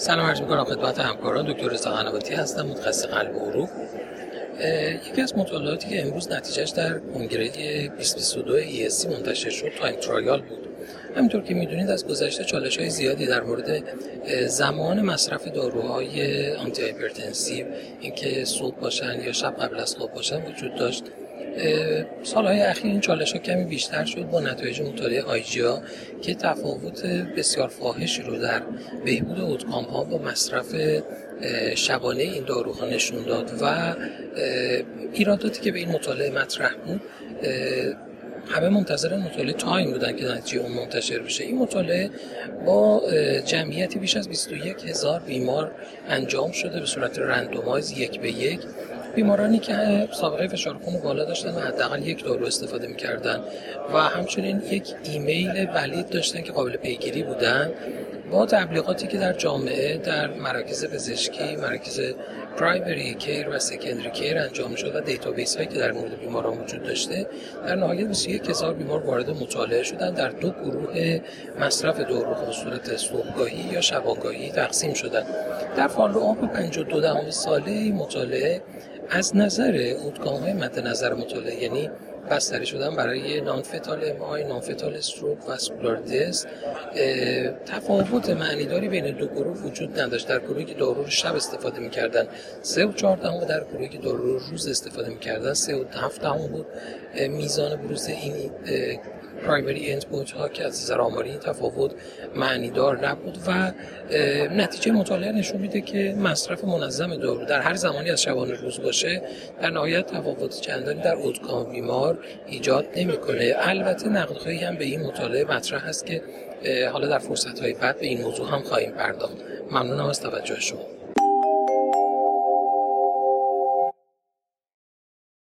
سلام عرض می‌کنم خدمت همکاران. دکتر رضا هستم متخصص قلب و عروق یکی از مطالعاتی که امروز نتیجهش در کنگره 2022 ESC منتشر شد TIME trial بود. همینطور که می‌دونید از گذشته چالش های زیادی در مورد زمان مصرف داروهای antihypertensive اینکه صبح باشن یا شب قبل از خواب باشن وجود داشت. سالهای اخیر این چالش ها کمی بیشتر شد با نتایج مطالعه آیجیا که تفاوت بسیار فاحشی رو در بهبود outcome ها با مصرف شبانه این داروها نشون داد و ایراداتی که به این مطالعه مطرح بود همه منتظر مطالعه TIME بودن که نتیجه اون منتشر بشه. این مطالعه با جمعیتی بیش از 21 هزار بیمار انجام شده به صورت randomize یک به یک. بیمارانی که سابقه فشار خون بالا داشتن و حداقل یک دارو استفاده می‌کردن و همچنین یک ایمیل valid داشتن که قابل پیگیری بودن با تبلیغاتی که در جامعه در مراکز پزشکی مراکز primary care و secondary care انجام شد و database هایی که در مورد بیماران وجود داشته در نهایت 21 هزار بیمار وارد مطالعه شدن در دو گروه مصرف دارو به صورت صبحگاهی یا شبانگاهی تقسیم شدن. در follow up 5 و 2 دهم ساله مطالعه از نظر outcome های مد نظر مطالعه یعنی بستری شدن برای non-fatal MI non-fatal stroke vascular death تفاوت معنیداری بین دو گروه وجود نداشت. در گروهی که دارو رو شب استفاده می‌کردن سه و چهار و در گروهی که دارو رو روز استفاده می‌کردن سه و هفت بود. میزان بروز این primary endpoint ها که از نظر آماری تفاوت معنیدار نبود و نتیجه مطالعه نشون میده که مصرف منظم دارو در هر زمانی از شبانه روز باشه در نهایت تفاوت چندانی در اوتکام بیمار ایجاد نمی‌کنه. البته نقدهایی هم به این مطالعه مطرح هست که حالا در فرصت های بعد به این موضوع هم خواهیم پرداخت. ممنونم از توجه شما.